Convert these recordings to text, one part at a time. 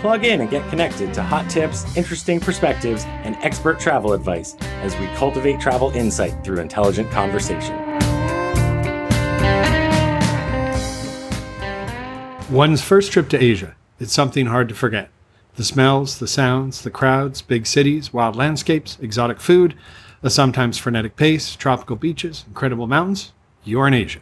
Plug in and get connected to hot tips, interesting perspectives, and expert travel advice as we cultivate travel insight through intelligent conversation. One's first trip to Asia. It's something hard to forget. The smells, the sounds, the crowds, big cities, wild landscapes, exotic food, a sometimes frenetic pace, tropical beaches, incredible mountains. You're in Asia.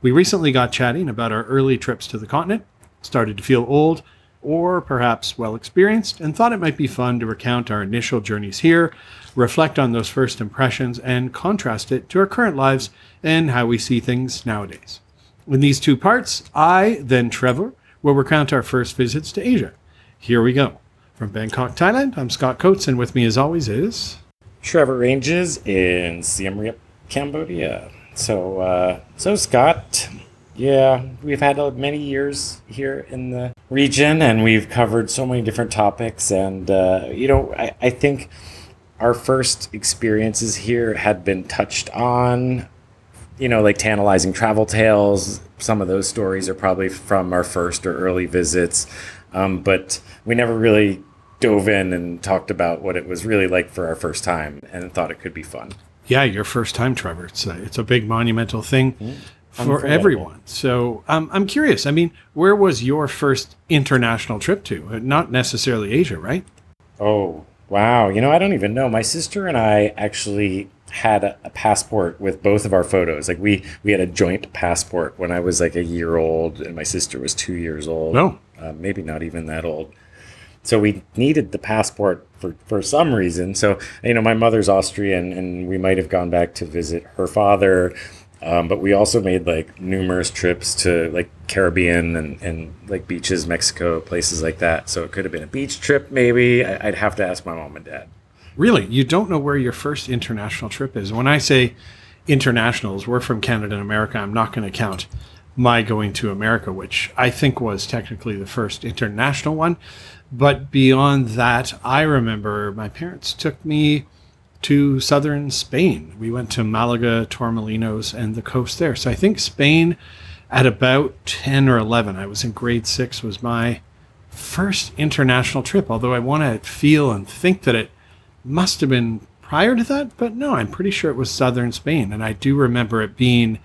We recently got chatting about our early trips to the continent, started to feel old, or perhaps well experienced, and thought it might be fun to recount our initial journeys here, reflect on those first impressions, and contrast it to our current lives and how we see things nowadays. In these two parts, I, then Trevor, will recount our first visits to Asia. Here we go. From Bangkok, Thailand, I'm Scott Coates, and with me as always is. Trevor Ranges in Siem Reap, Cambodia. So, uh, so Scott, yeah, we've had many years here in the region, and we've covered so many different topics. And uh, you know, I, I think our first experiences here had been touched on. You know, like tantalizing travel tales. Some of those stories are probably from our first or early visits, um, but we never really dove in and talked about what it was really like for our first time, and thought it could be fun. Yeah, your first time, Trevor. It's a, it's a big monumental thing. Mm-hmm for everyone. So um, I'm curious. I mean, where was your first international trip to? Uh, not necessarily Asia, right? Oh, wow. You know, I don't even know. My sister and I actually had a, a, passport with both of our photos. Like we we had a joint passport when I was like a year old and my sister was two years old. No, uh, maybe not even that old. So we needed the passport for for some reason. So you know, my mother's Austrian, and we might have gone back to visit her father um, but we also made like numerous trips to like Caribbean and, and like beaches, Mexico, places like that. So it could have been a beach trip, maybe. I, would have to ask my mom and dad. Really? You don't know where your first international trip is? When I say internationals, we're from Canada and America. I'm not going to count my going to America, which I think was technically the first international one. But beyond that, I remember my parents took me to southern Spain. We went to Malaga, Torremolinos, and the coast there. So I think Spain at about 10 or 11, I was in grade six, was my first international trip. Although I want to feel and think that it must have been prior to that, but no, I'm pretty sure it was southern Spain. And I do remember it being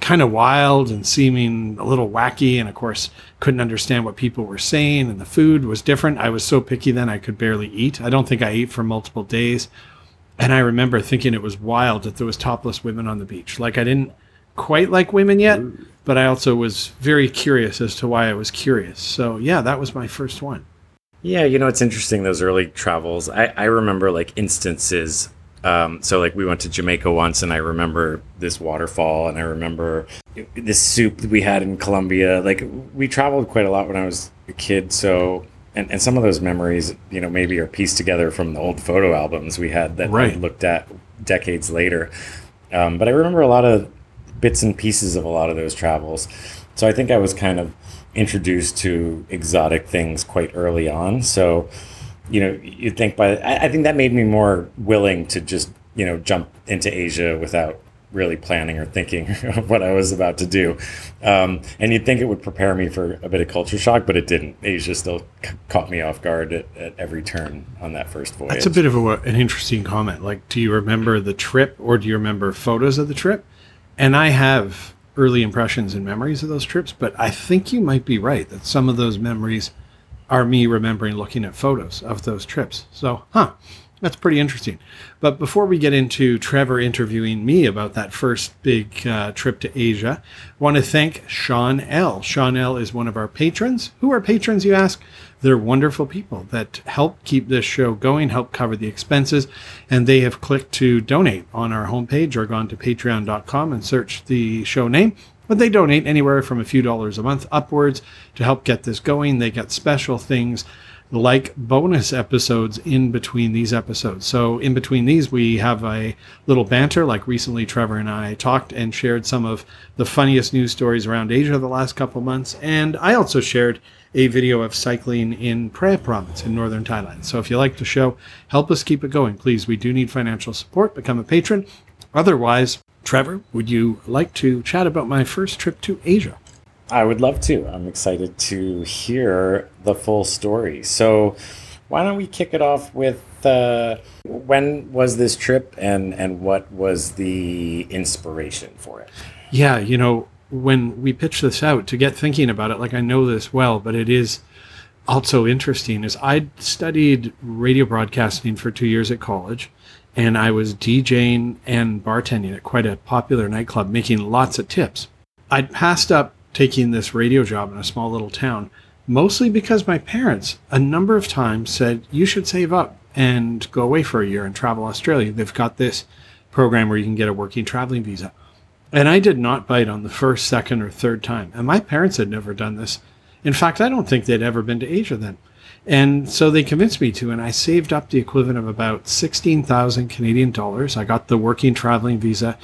kind of wild and seeming a little wacky. And of course, couldn't understand what people were saying, and the food was different. I was so picky then I could barely eat. I don't think I ate for multiple days. And I remember thinking it was wild that there was topless women on the beach. Like I didn't quite like women yet, but I also was very curious as to why I was curious. So yeah, that was my first one. Yeah, you know it's interesting those early travels. I, I remember like instances. Um, so like we went to Jamaica once, and I remember this waterfall, and I remember this soup that we had in Colombia. Like we traveled quite a lot when I was a kid, so and, and some of those memories, you know, maybe are pieced together from the old photo albums we had that right. I looked at decades later. Um, but I remember a lot of bits and pieces of a lot of those travels. So I think I was kind of introduced to exotic things quite early on. So, you know, you'd think by I, I think that made me more willing to just you know jump into Asia without really planning or thinking of what I was about to do. Um, and you'd think it would prepare me for a bit of culture shock, but it didn't. Asia still c- caught me off guard at, at, every turn on that first voyage. That's a bit of a, an interesting comment. Like, do you remember the trip or do you remember photos of the trip? And I have early impressions and memories of those trips, but I think you might be right that some of those memories are me remembering looking at photos of those trips. So, huh. That's pretty interesting. But before we get into Trevor interviewing me about that first big uh, trip to Asia, I want to thank Sean L. Sean L is one of our patrons. Who are patrons, you ask? They're wonderful people that help keep this show going, help cover the expenses, and they have clicked to donate on our homepage or gone to patreon.com and searched the show name. But they donate anywhere from a few dollars a month upwards to help get this going. They get special things like bonus episodes in between these episodes. So, in between these, we have a little banter. Like recently, Trevor and I talked and shared some of the funniest news stories around Asia the last couple months. And I also shared a video of cycling in Phrae province in northern Thailand. So, if you like the show, help us keep it going, please. We do need financial support. Become a patron. Otherwise, Trevor, would you like to chat about my first trip to Asia? I would love to. I'm excited to hear the full story. So, why don't we kick it off with uh, when was this trip and and what was the inspiration for it? Yeah, you know, when we pitched this out to get thinking about it, like I know this well, but it is also interesting. Is I studied radio broadcasting for two years at college, and I was DJing and bartending at quite a popular nightclub, making lots of tips. I'd passed up taking this radio job in a small little town, mostly because my parents, a number of times, said, You should save up and go away for a year and travel Australia. They've got this program where you can get a working traveling visa. And I did not bite on the first, second, or third time. And my parents had never done this. In fact, I don't think they'd ever been to Asia then. And so they convinced me to, and I saved up the equivalent of about 16,000 Canadian dollars. I got the working traveling visa,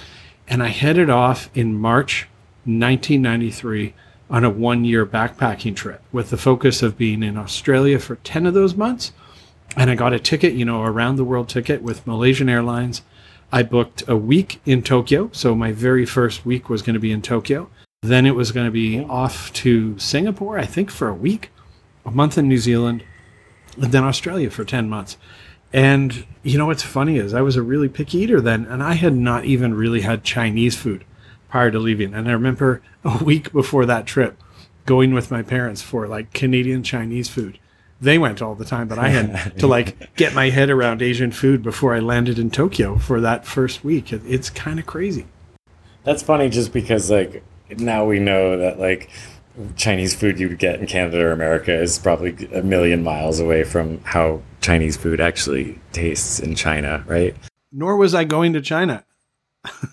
and I headed off in March 1993 on a one year backpacking trip with the focus of being in Australia for 10 of those months. And I got a ticket, you know, around the world ticket with Malaysian Airlines. I booked a week in Tokyo. So my very first week was going to be in Tokyo. Then it was going to be off to Singapore, I think, for a week, a month in New Zealand, and then Australia for 10 months. And you know what's funny is I was a really picky eater then, and I had not even really had Chinese food prior to leaving. And I remember a week before that trip going with my parents for like Canadian Chinese food. They went all the time, but I had to like get my head around Asian food before I landed in Tokyo for that first week. It's kind of crazy. That's funny just because like now we know that like Chinese food you would get in Canada or America is probably a million miles away from how Chinese food actually tastes in China, right? Nor was I going to China.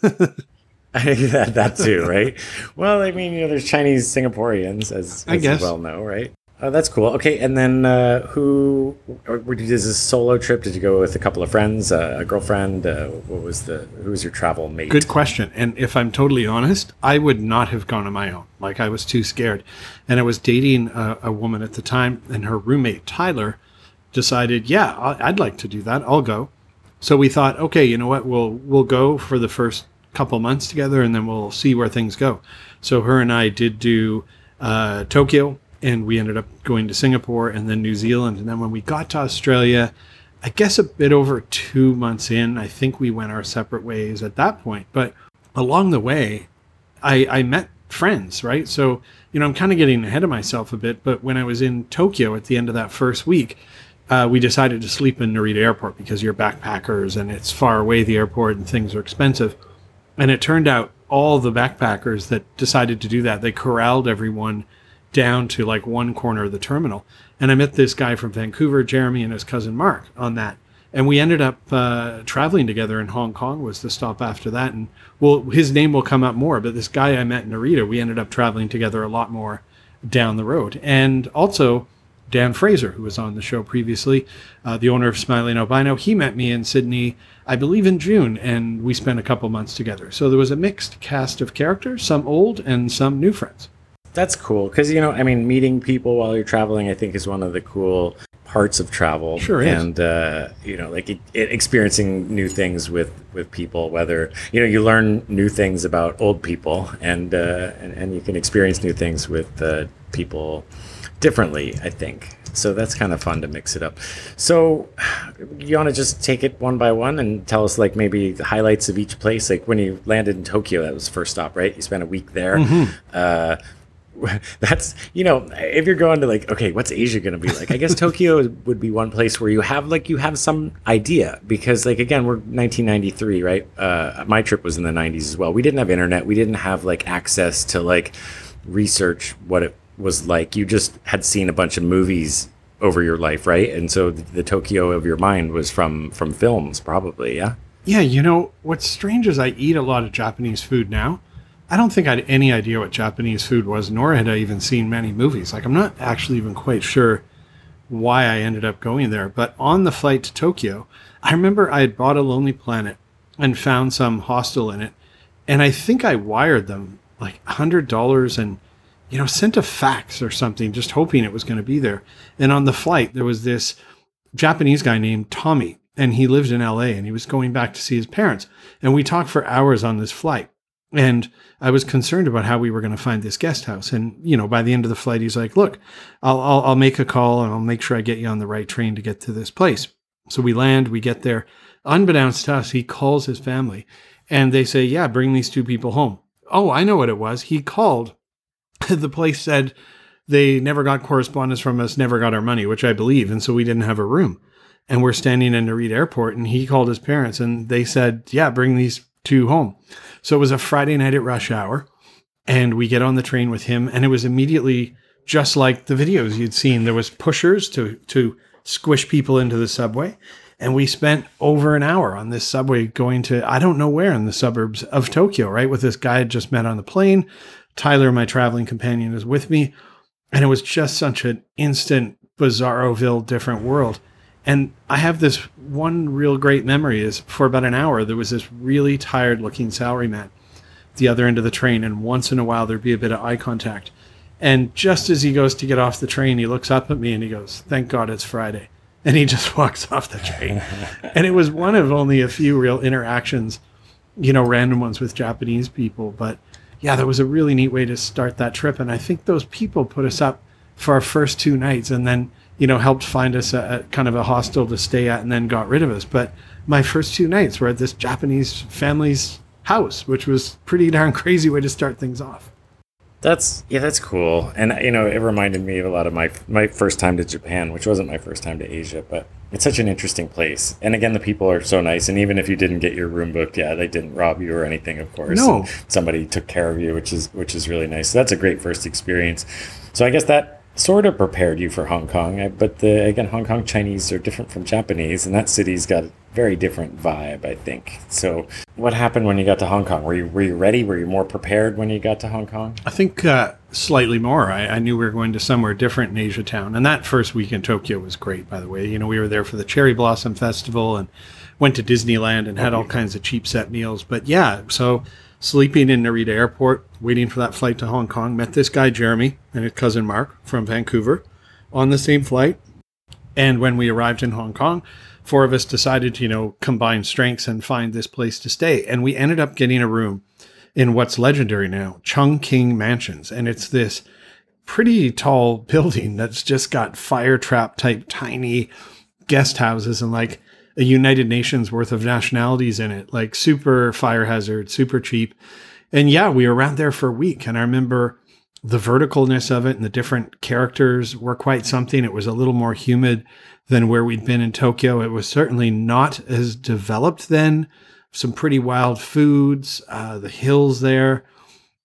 that, that too, right? well, I mean, you know, there's Chinese Singaporeans, as, I as guess. you well know, right? Oh, that's cool. Okay, and then uh, who? Did this a solo trip? Did you go with a couple of friends, uh, a girlfriend? Uh, what was the? Who was your travel mate? Good question. And if I'm totally honest, I would not have gone on my own. Like I was too scared. And I was dating a, a woman at the time, and her roommate Tyler decided, yeah, I'd like to do that. I'll go. So we thought, okay, you know what? We'll we'll go for the first couple months together, and then we'll see where things go. So her and I did do uh, Tokyo, and we ended up going to Singapore and then New Zealand. And then when we got to Australia, I guess a bit over two months in, I think we went our separate ways at that point. But along the way, I, I met friends, right? So, you know, I'm kind of getting ahead of myself a bit. But when I was in Tokyo at the end of that first week, uh, we decided to sleep in Narita Airport because you're backpackers and it's far away, the airport, and things are expensive. And it turned out all the backpackers that decided to do that, they corralled everyone down to like one corner of the terminal. And I met this guy from Vancouver, Jeremy, and his cousin Mark on that. And we ended up uh, traveling together in Hong Kong was the stop after that. And well, his name will come up more, but this guy I met in Narita, we ended up traveling together a lot more down the road. And also Dan Fraser, who was on the show previously, uh, the owner of Smiling Albino, he met me in Sydney, I believe in June, and we spent a couple months together. So there was a mixed cast of characters, some old and some new friends. That's cool because you know, I mean, meeting people while you're traveling, I think, is one of the cool parts of travel. Sure is. and uh, you know, like it, it, experiencing new things with with people. Whether you know, you learn new things about old people, and uh, and, and you can experience new things with uh, people differently. I think so. That's kind of fun to mix it up. So, you want to just take it one by one and tell us like maybe the highlights of each place. Like when you landed in Tokyo, that was the first stop, right? You spent a week there. Uh, that's you know if you're going to like okay what's asia going to be like i guess tokyo would be one place where you have like you have some idea because like again we're 1993 right uh, my trip was in the 90s as well we didn't have internet we didn't have like access to like research what it was like you just had seen a bunch of movies over your life right and so the, the tokyo of your mind was from from films probably yeah Yeah, you know, what's strange is I eat a lot of Japanese food now. I don't think I had any idea what Japanese food was, nor had I even seen many movies. Like, I'm not actually even quite sure why I ended up going there. But on the flight to Tokyo, I remember I had bought a Lonely Planet and found some hostel in it. And I think I wired them like $100 and, you know, sent a fax or something, just hoping it was going to be there. And on the flight, there was this Japanese guy named Tommy, and he lived in LA and he was going back to see his parents. And we talked for hours on this flight. And I was concerned about how we were going to find this guest house. And, you know, by the end of the flight, he's like, look, I'll, I'll, I'll make a call and I'll make sure I get you on the right train to get to this place. So we land, we get there. Unbeknownst to us, he calls his family and they say, yeah, bring these two people home. Oh, I know what it was. He called. the place said they never got correspondence from us, never got our money, which I believe. And so we didn't have a room. And we're standing in Narita airport and he called his parents and they said, yeah, bring these two home. So it was a Friday night at rush hour, and we get on the train with him, and it was immediately just like the videos you'd seen. There was pushers to to squish people into the subway, and we spent over an hour on this subway going to I don't know where in the suburbs of Tokyo, right? With this guy I just met on the plane. Tyler, my traveling companion, is with me, and it was just such an instant bizarroville different world. And I have this one real great memory is for about an hour, there was this really tired looking salaryman at the other end of the train. And once in a while, there'd be a bit of eye contact. And just as he goes to get off the train, he looks up at me and he goes, Thank God it's Friday. And he just walks off the train. and it was one of only a few real interactions, you know, random ones with Japanese people. But yeah, that was a really neat way to start that trip. And I think those people put us up for our first two nights. And then you know, helped find us a, a, kind of a hostel to stay at and then got rid of us. But my first two nights were at this Japanese family's house, which was pretty darn crazy way to start things off. That's yeah, that's cool. And you know, it reminded me of a lot of my my first time to Japan, which wasn't my first time to Asia, but it's such an interesting place. And again, the people are so nice. And even if you didn't get your room booked, yeah, they didn't rob you or anything, of course. No, and somebody took care of you, which is which is really nice. So that's a great first experience. So I guess that sort of prepared you for Hong Kong. But the, again, Hong Kong Chinese are different from Japanese, and that city's got very different vibe, I think. So, what happened when you got to Hong Kong? Were you were you ready? Were you more prepared when you got to Hong Kong? I think uh, slightly more. I, I, knew we were going to somewhere different in Asia Town, and that first week in Tokyo was great. By the way, you know, we were there for the Cherry Blossom Festival and went to Disneyland and had all kinds of cheap set meals. But yeah, so sleeping in Narita Airport, waiting for that flight to Hong Kong. Met this guy, Jeremy, and his cousin Mark from Vancouver on the same flight. And when we arrived in Hong Kong, four of us decided to, you know, combine strengths and find this place to stay. And we ended up getting a room in what's legendary now, Chungking Mansions. And it's this pretty tall building that's just got fire trap type tiny guest houses and like a United Nations worth of nationalities in it, like super fire hazard, super cheap. And yeah, we were around there for a week. And I remember the verticalness of it and the different characters were quite something. It was a little more humid than where we'd been in Tokyo. It was certainly not as developed then. Some pretty wild foods, uh, the hills there.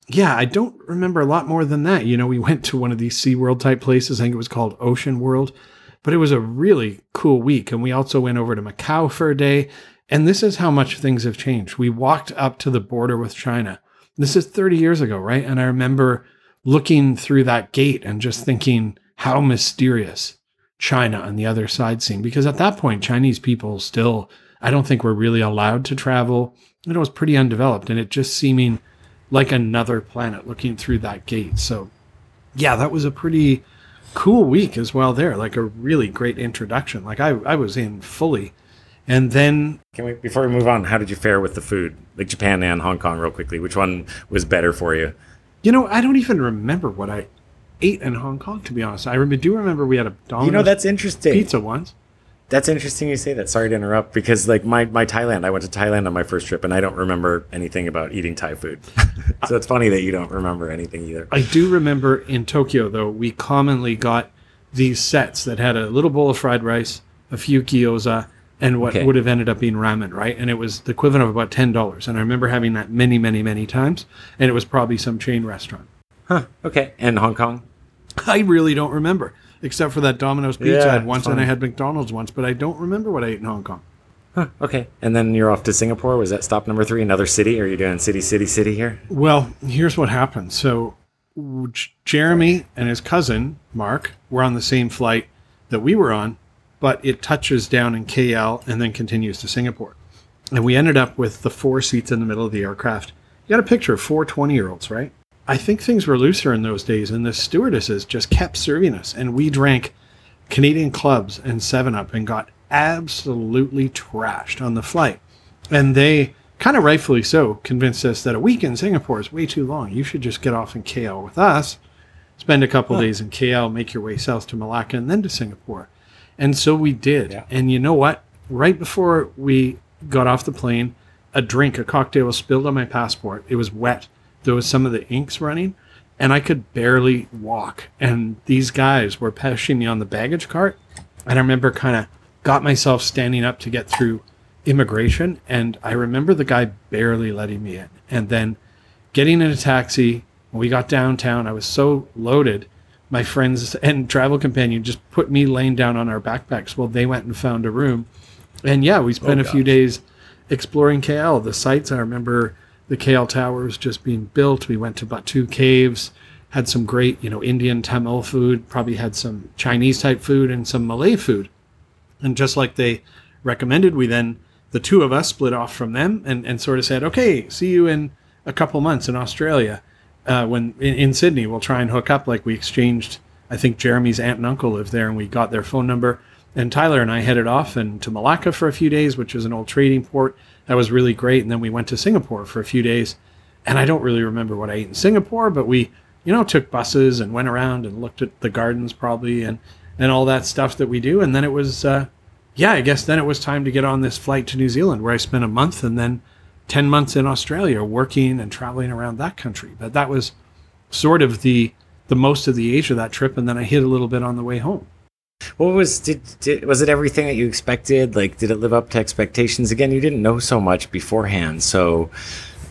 Yeah, I don't remember a lot more than that. You know, we went to one of these SeaWorld type places. I think it was called Ocean World. But it was a really cool week. And we also went over to Macau for a day. And this is how much things have changed. We walked up to the border with China. This is 30 years ago, right? And I remember looking through that gate and just thinking how mysterious China on the other side seemed. Because at that point, Chinese people still, I don't think were really allowed to travel. And it was pretty undeveloped. And it just seeming like another planet looking through that gate. So, yeah, that was a pretty cool week as well there like a really great introduction like i, I was in fully and then can we before we move on how did you fare with the food like japan and hong kong real quickly which one was better for you you know i don't even remember what i ate in hong kong to be honest i do remember we had a Domino's you know that's interesting pizza once that's interesting you say that. Sorry to interrupt because like my, my Thailand, I went to Thailand on my first trip and I don't remember anything about eating Thai food. so it's funny that you don't remember anything either. I do remember in Tokyo though, we commonly got these sets that had a little bowl of fried rice, a few gyoza, and what okay. would have ended up being ramen, right? And it was the equivalent of about ten dollars. And I remember having that many, many, many times. And it was probably some chain restaurant. Huh. Okay. And Hong Kong? I really don't remember except for that Domino's pizza yeah, I had once, and I had McDonald's once, but I don't remember what I ate in Hong Kong. Huh, okay. And then you're off to Singapore. Was that stop number three? Another city? Or are you doing city, city, city here? Well, here's what happened. So Jeremy and his cousin, Mark, were on the same flight that we were on, but it touches down in KL and then continues to Singapore. And we ended up with the four seats in the middle of the aircraft. You got a picture of four 20 year olds, right? I think things were looser in those days, and the stewardesses just kept serving us, and we drank Canadian clubs and 7 Up and got absolutely trashed on the flight. And they, kind of rightfully so, convinced us that a week in Singapore is way too long. You should just get off in KL with us, spend a couple days in KL, make your way south to Malacca, and then to Singapore. And so we did. Yeah. And you know what? Right before we got off the plane, a drink, a cocktail was spilled on my passport. It was wet. There was some of the inks running, and I could barely walk. And these guys were pushing me on the baggage cart. And I remember kind of got myself standing up to get through immigration. And I remember the guy barely letting me in. And then getting in a taxi, when we got downtown, I was so loaded. My friends and travel companion just put me laying down on our backpacks while they went and found a room. And yeah, we spent Oh, a few days exploring KL. The sites, I remember the KL Towers just being built. We went to Batu Caves, had some great, you know, Indian Tamil food, probably had some Chinese type food and some Malay food. And just like they recommended, we then, the two of us split off from them and, and sort of said, okay, see you in a couple months in Australia. Uh, when in, in Sydney, we'll try and hook up. Like we exchanged, I think Jeremy's aunt and uncle live there, and we got their phone number. And Tyler and I headed off and to Malacca for a few days, which is an old trading port. That was really great. And then we went to Singapore for a few days. And I don't really remember what I ate in Singapore, but we, you know, took buses and went around and looked at the gardens probably and and all that stuff that we do. And then it was, uh, yeah, I guess then it was time to get on this flight to New Zealand, where I spent a month and then ten months in Australia, working and traveling around that country. But that was sort of the the most of the age of that trip, and then I hit a little bit on the way home. What was did, did was it everything that you expected? Like, did it live up to expectations? Again, you didn't know so much beforehand, so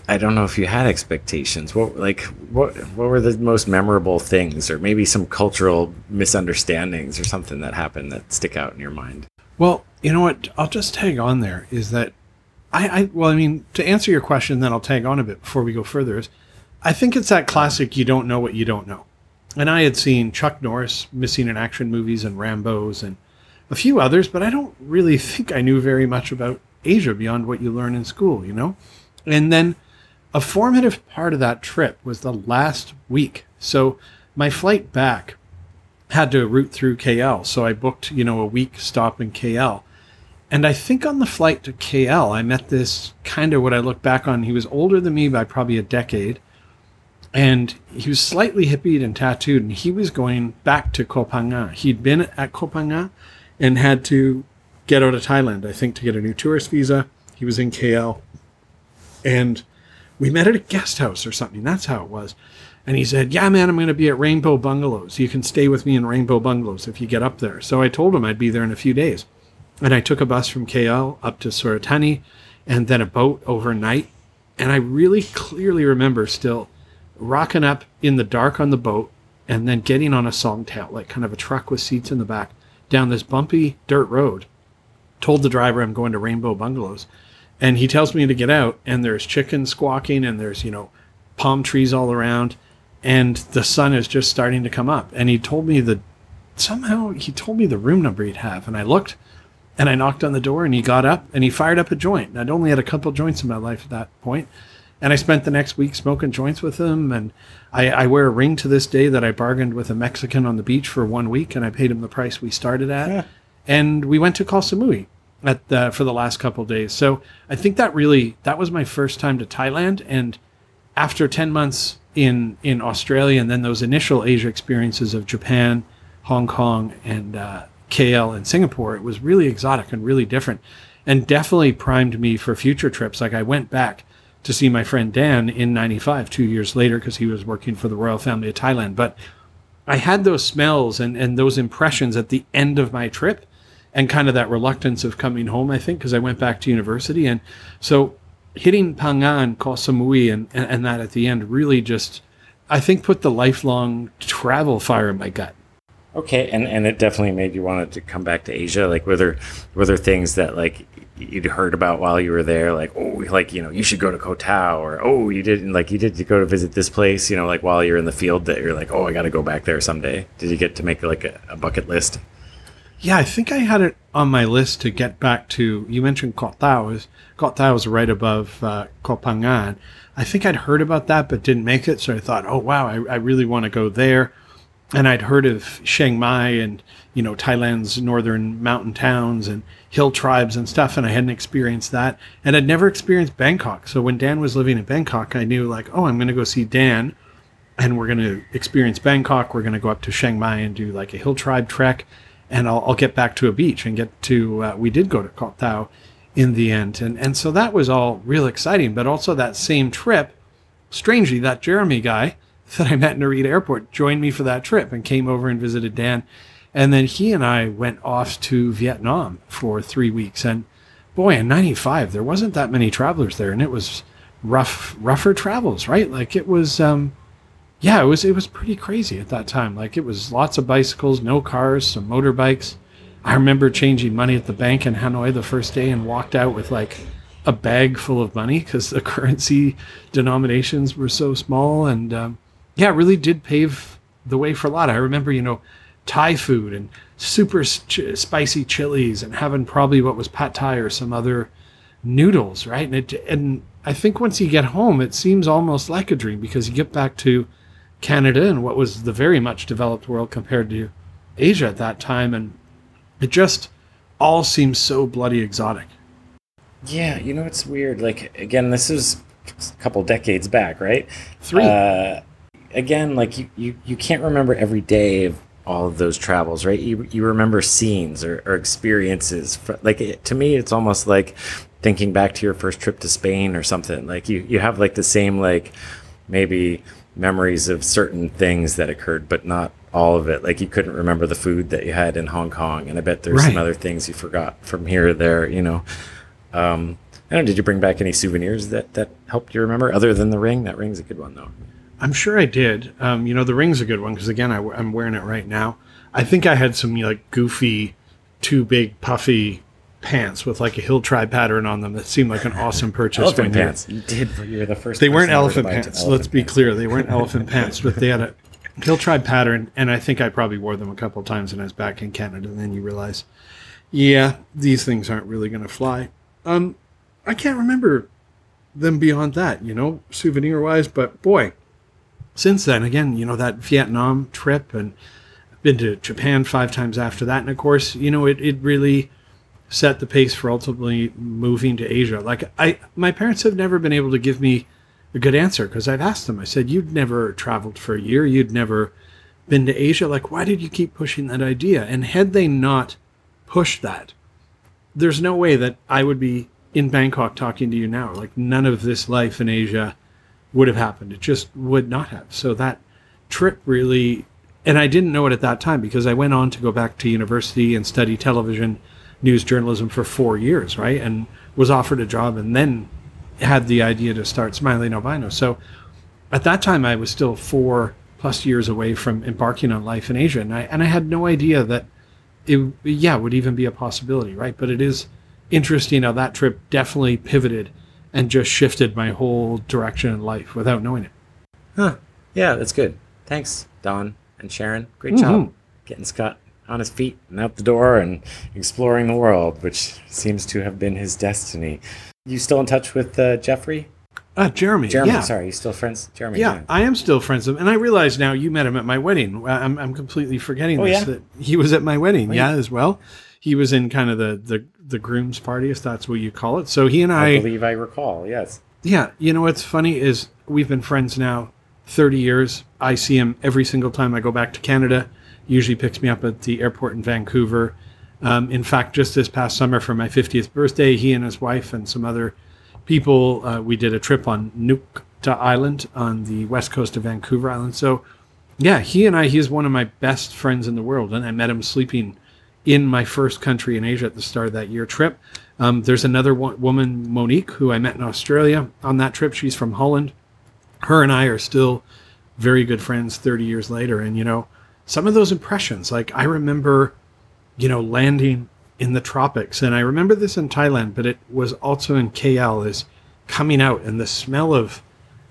I don't know if you had expectations. What like what what were the most memorable things, or maybe some cultural misunderstandings or something that happened that stick out in your mind? Well, you know what? I'll just tag on there is that I, I well, I mean, to answer your question, then I'll tag on a bit before we go further. Is I think it's that classic you don't know what you don't know. And I had seen Chuck Norris missing in action movies and Rambo's and a few others, but I don't really think I knew very much about Asia beyond what you learn in school, you know? And then a formative part of that trip was the last week. So my flight back had to route through KL. So I booked, you know, a week stop in KL. And I think on the flight to KL, I met this kind of what I look back on. He was older than me by probably a decade. And he was slightly hippied and tattooed. And he was going back to Koh Phangan. He'd been at Koh Phangan and had to get out of Thailand, I think, to get a new tourist visa. He was in KL. And we met at a guest house or something. That's how it was. And he said, Yeah, man, I'm going to be at Rainbow Bungalows. You can stay with me in Rainbow Bungalows if you get up there. So I told him I'd be there in a few days. And I took a bus from KL up to Surat Thani and then a boat overnight. And I really clearly remember still rocking up in the dark on the boat and then getting on a songthaew, like kind of a truck with seats in the back, down this bumpy dirt road. Told the driver I'm going to Rainbow Bungalows. And he tells me to get out, and there's chickens squawking, and there's, you know, palm trees all around, and the sun is just starting to come up. And he told me the somehow he told me the room number he'd have, and I looked, and I knocked on the door, and he got up, and he fired up a joint. I'd only had a couple joints in my life at that point, and I spent the next week smoking joints with him. And I, I wear a ring to this day that I bargained with a Mexican on the beach for one week, and I paid him the price we started at. And we went to Koh Samui at the, for the last couple days. So I think that really that was my first time to Thailand, and after ten months in in Australia, and then those initial Asia experiences of Japan, Hong Kong, and uh, KL and Singapore, it was really exotic and really different, and definitely primed me for future trips. Like I went back to see my friend Dan in '95, two years later, because he was working for the royal family of Thailand, but. I had those smells and, and those impressions at the end of my trip and kind of that reluctance of coming home, I think, because I went back to university. And so hitting Phangan, Koh Samui, and, and, and that at the end really just, I think, put the lifelong travel fire in my gut. Okay, and and it definitely made you want to come back to Asia. Like, were there were there things that like you'd heard about while you were there, like oh, like you know, you should go to Koh Tao, or oh, you didn't like you did to go to visit this place, you know, like while you're in the field that you're like, oh, I got to go back there someday. Did you get to make like a, a bucket list? Yeah, I think I had it on my list to get back to. You mentioned Koh Tao. Is Koh Tao is right above uh, Koh Phangan. I think I'd heard about that, but didn't make it. So I thought, oh wow, I, I really want to go there. And I'd heard of Chiang Mai and you know Thailand's northern mountain towns and hill tribes and stuff, and I hadn't experienced that, and I'd never experienced Bangkok. So when Dan was living in Bangkok, I knew like, oh, I'm going to go see Dan, and we're going to experience Bangkok. We're going to go up to Chiang Mai and do like a hill tribe trek, and I'll, I'll get back to a beach and get to. Uh, we did go to Koh Tao in the end, and and so that was all real exciting. But also that same trip, strangely, that Jeremy guy that I met in Narita Airport joined me for that trip and came over and visited Dan and then he and I went off to Vietnam for three weeks. And boy, in 95, there wasn't that many travelers there. And it was rough, rougher travels, right? Like it was, um, yeah, it was, it was pretty crazy at that time. Like it was lots of bicycles, no cars, some motorbikes. I remember changing money at the bank in Hanoi the first day and walked out with like a bag full of money because the currency denominations were so small. And um, yeah, it really did pave the way for a lot. I remember, you know, Thai food and super ch- spicy chilies and having probably what was pad thai or some other noodles, right? And it, and I think once you get home, it seems almost like a dream because you get back to Canada and what was the very much developed world compared to Asia at that time, and it just all seems so bloody exotic. Yeah, you know it's weird. Like again, this is a couple decades back, right? Three. Uh, again, like you, you, you can't remember every day of all of those travels, right? You, you remember scenes or, or experiences. Like it, to me, it's almost like thinking back to your first trip to Spain or something. Like you, you have like the same like maybe memories of certain things that occurred, but not all of it. Like you couldn't remember the food that you had in Hong Kong, and I bet there's right. some other things you forgot from here or there. You know, um, I don't know. Did you bring back any souvenirs that that helped you remember, other than the ring? That ring's a good one, though. I'm sure I did. Um, you know, the ring's a good one because again, I, am wearing it right now. I think I had some like goofy, too big, puffy pants with like a hill tribe pattern on them that seemed like an awesome purchase. elephant pants. You did. You were the first. They weren't elephant pants. Elephant let's be clear. They weren't elephant pants, but they had a hill tribe pattern, and I think I probably wore them a couple times when I was back in Canada. And then you realize, yeah, these things aren't really going to fly. Um, I can't remember them beyond that, you know, souvenir wise, but boy since then, again, you know, that Vietnam trip and been to Japan five times after that. And of course, you know, it, it really set the pace for ultimately moving to Asia. Like I, my parents have never been able to give me a good answer because I've asked them, I said, you'd never traveled for a year. You'd never been to Asia. Like, why did you keep pushing that idea? And had they not pushed that, there's no way that I would be in Bangkok talking to you now. Like none of this life in Asia would have happened. It just would not have. So that trip really, and I didn't know it at that time because I went on to go back to university and study television news journalism for four years, right? And was offered a job and then had the idea to start Smiling Albino. So at that time, I was still four plus years away from embarking on life in Asia. And I, and I had no idea that it, yeah, would even be a possibility, right? But it is interesting how that trip definitely pivoted and just shifted my whole direction in life without knowing it. Huh. Yeah, that's good. Thanks, Don and Sharon. Great mm-hmm. job getting Scott on his feet and out the door and exploring the world, which seems to have been his destiny. You still in touch with uh, Jeffrey? Uh, Jeremy. Jeremy, yeah. sorry, you still friends? Jeremy. Yeah, yeah, I am still friends with him. And I realize now you met him at my wedding. I'm, I'm completely forgetting oh, this, yeah? that he was at my wedding, yeah, as well. He was in kind of the, the the groom's party, if that's what you call it. So he and I, I believe I recall. Yes. Yeah, you know what's funny is we've been friends now 30 years. I see him every single time I go back to Canada. He usually picks me up at the airport in Vancouver. Um, in fact, just this past summer for my 50th birthday, he and his wife and some other people, uh, we did a trip on Nootka Island on the west coast of Vancouver Island. So, yeah, he and I, he's one of my best friends in the world. And I met him sleeping in my first country in Asia at the start of that year trip. Um, there's another wo- woman, Monique, who I met in Australia on that trip. She's from Holland. Her and I are still very good friends 30 years later. And, you know, some of those impressions, like I remember, you know, landing in the tropics. And I remember this in Thailand, but it was also in KL, is coming out and the smell of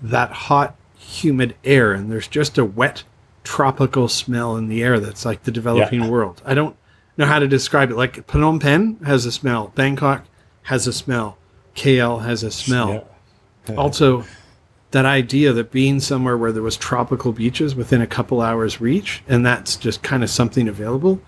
that hot, humid air. And there's just a wet, tropical smell in the air that's like the developing yeah. world. I don't know how to describe it. Like Phnom Penh has a smell, Bangkok has a smell, KL has a smell. Yeah. Also, that idea that being somewhere where there was tropical beaches within a couple hours reach, and that's just kind of something available,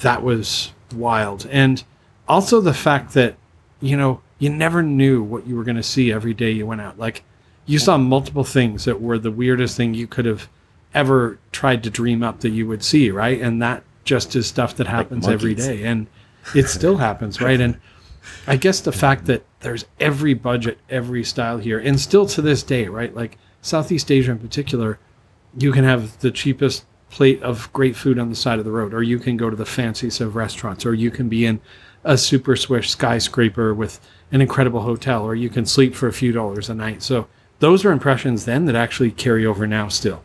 that was wild. And also the fact that, you know, you never knew what you were going to see every day you went out. Like you saw multiple things that were the weirdest thing you could have ever tried to dream up that you would see, right? And that just is stuff that happens every monkeys. day. And it still happens, right? And I guess the fact that there's every budget, every style here, and still to this day, right? Like Southeast Asia in particular, you can have the cheapest plate of great food on the side of the road, or you can go to the fanciest of restaurants, or you can be in a super swish skyscraper with an incredible hotel, or you can sleep for a few dollars a night. So those are impressions then that actually carry over now still.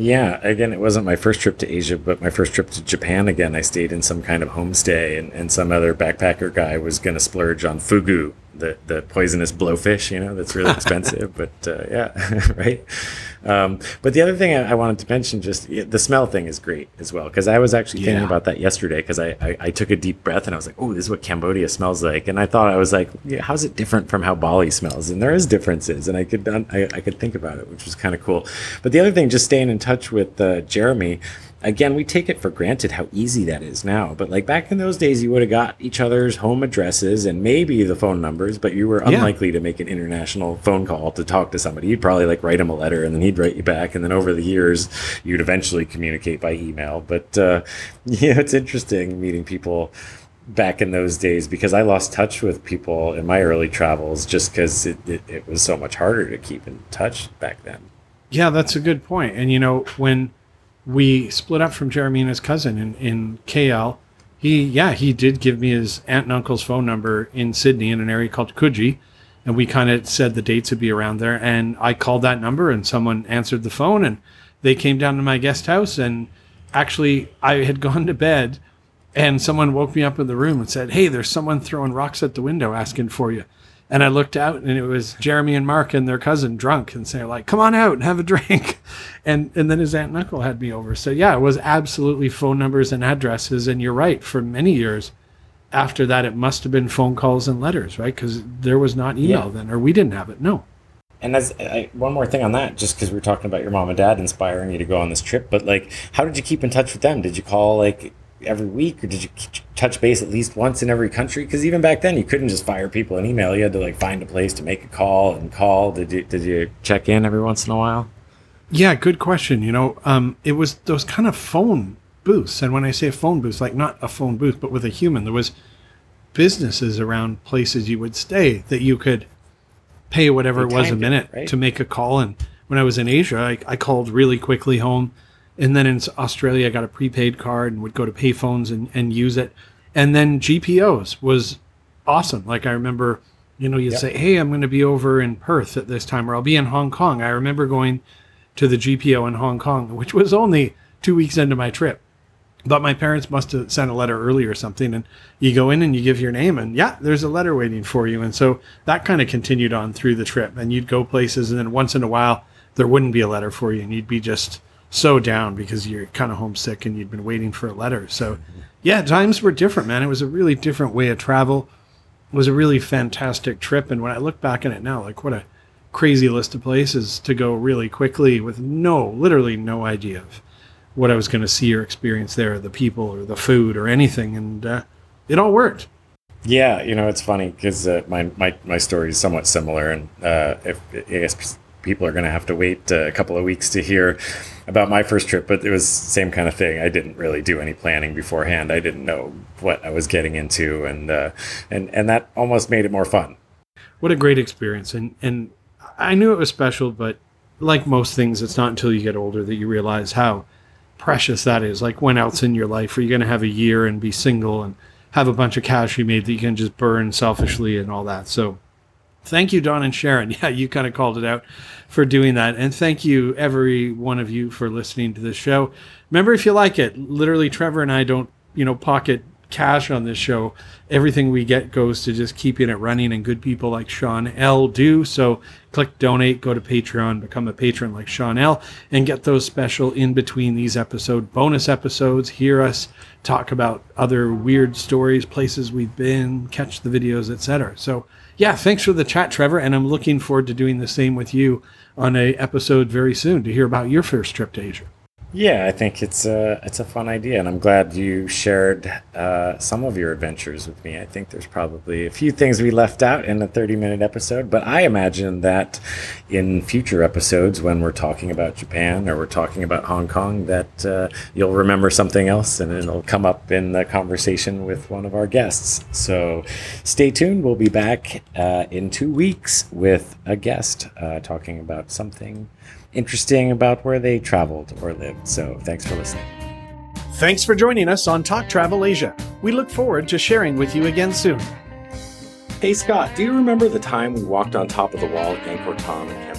Yeah, again, it wasn't my first trip to Asia, but my first trip to Japan again. I stayed in some kind of homestay, and, and some other backpacker guy was going to splurge on fugu, the, the poisonous blowfish, you know, that's really expensive. but uh, yeah, right. Um, but the other thing I, I wanted to mention, just the smell thing is great as well, because I was actually thinking Yeah. about that yesterday, because I, I, I took a deep breath and I was like, oh, this is what Cambodia smells like. And I thought, I was like, yeah, how's it different from how Bali smells? And there is differences, and I could, I, I could think about it, which was kind of cool. But the other thing, just staying in touch with uh, Jeremy, again, we take it for granted how easy that is now. But like back in those days, you would have got each other's home addresses and maybe the phone numbers, but you were Yeah. unlikely to make an international phone call to talk to somebody. You'd probably like write him a letter and then he'd write you back. And then over the years, you'd eventually communicate by email. But uh, yeah, it's interesting meeting people back in those days because I lost touch with people in my early travels just because it, it, it was so much harder to keep in touch back then. Yeah, that's a good point. And you know, when we split up from Jeremy and his cousin in, in KL, he yeah, he did give me his aunt and uncle's phone number in Sydney in an area called Coogee. And we kind of said the dates would be around there. And I called that number and someone answered the phone and they came down to my guest house and actually I had gone to bed and someone woke me up in the room and said, Hey, there's someone throwing rocks at the window asking for you. And I looked out and it was Jeremy and Mark and their cousin drunk and saying like, come on out and have a drink. And and then his aunt and uncle had me over. So yeah, it was absolutely phone numbers and addresses. And you're right, for many years after that, it must have been phone calls and letters, right? Because there was not email Yeah. then, or we didn't have it. No. And as I, one more thing on that, just because we're talking about your mom and dad inspiring you to go on this trip, but like, how did you keep in touch with them? Did you call like every week, or did you touch base at least once in every country? Because even back then, you couldn't just fire people an email. You had to like find a place to make a call and call. Did you did you check in every once in a while? Yeah, good question. You know, um, it was those kind of phone booths, and when I say a phone booth, like not a phone booth, but with a human, there was businesses around places you would stay that you could pay whatever it was a timed it, minute right? to make a call. And when I was in Asia, I, I called really quickly home, and then in Australia, I got a prepaid card and would go to payphones and, and use it. And then GPOs was awesome. Like I remember, you know, you'd Yep. say, "Hey, I'm going to be over in Perth at this time, or I'll be in Hong Kong." I remember going to the GPO in Hong Kong, which was only two weeks into my trip. But my parents must have sent a letter early or something. And you go in and you give your name, and yeah, there's a letter waiting for you. And so that kind of continued on through the trip. And you'd go places, and then once in a while, there wouldn't be a letter for you, and you'd be just so down because you're kind of homesick and you'd been waiting for a letter. So, yeah, times were different, man. It was a really different way of travel. It was a really fantastic trip. And when I look back on it now, like what a crazy list of places to go really quickly with no, literally no idea of what I was going to see or experience there, the people or the food or anything. And uh, it all worked. Yeah, you know, it's funny because uh, my, my my story is somewhat similar, and uh, if I guess people are going to have to wait uh, a couple of weeks to hear about my first trip, but it was same kind of thing. I didn't really do any planning beforehand. I didn't know what I was getting into, and uh, and and that almost made it more fun. What a great experience. And, and I knew it was special, but like most things, it's not until you get older that you realize how precious that is. Like when else in your life are you going to have a year and be single and have a bunch of cash you made that you can just burn selfishly and all that. So thank you, Don and Sharon. Yeah, you kind of called it out for doing that. And thank you, every one of you, for listening to this show. Remember, if you like it, literally, Trevor and I don't, you know, pocket cash on this show. Everything we get goes to just keeping it running, and good people like Sean L do. So click donate, go to Patreon, become a patron like Sean L, and get those special in between these episode bonus episodes. Hear us talk about other weird stories, places we've been, catch the videos, etc. So yeah, thanks for the chat, Trevor, and I'm looking forward to doing the same with you on a episode very soon to hear about your first trip to Asia. Yeah, I think it's a it's a fun idea, and I'm glad you shared uh, some of your adventures with me. I think there's probably a few things we left out in a 30 minute episode, but I imagine that in future episodes, when we're talking about Japan or we're talking about Hong Kong, that uh, you'll remember something else, and it'll come up in the conversation with one of our guests. So stay tuned. We'll be back uh, in two weeks with a guest uh, talking about something interesting about where they traveled or lived. So thanks for listening. Thanks for joining us on Talk Travel Asia. We look forward to sharing with you again soon. Hey Scott, do you remember the time we walked on top of the wall at Angkor Thom in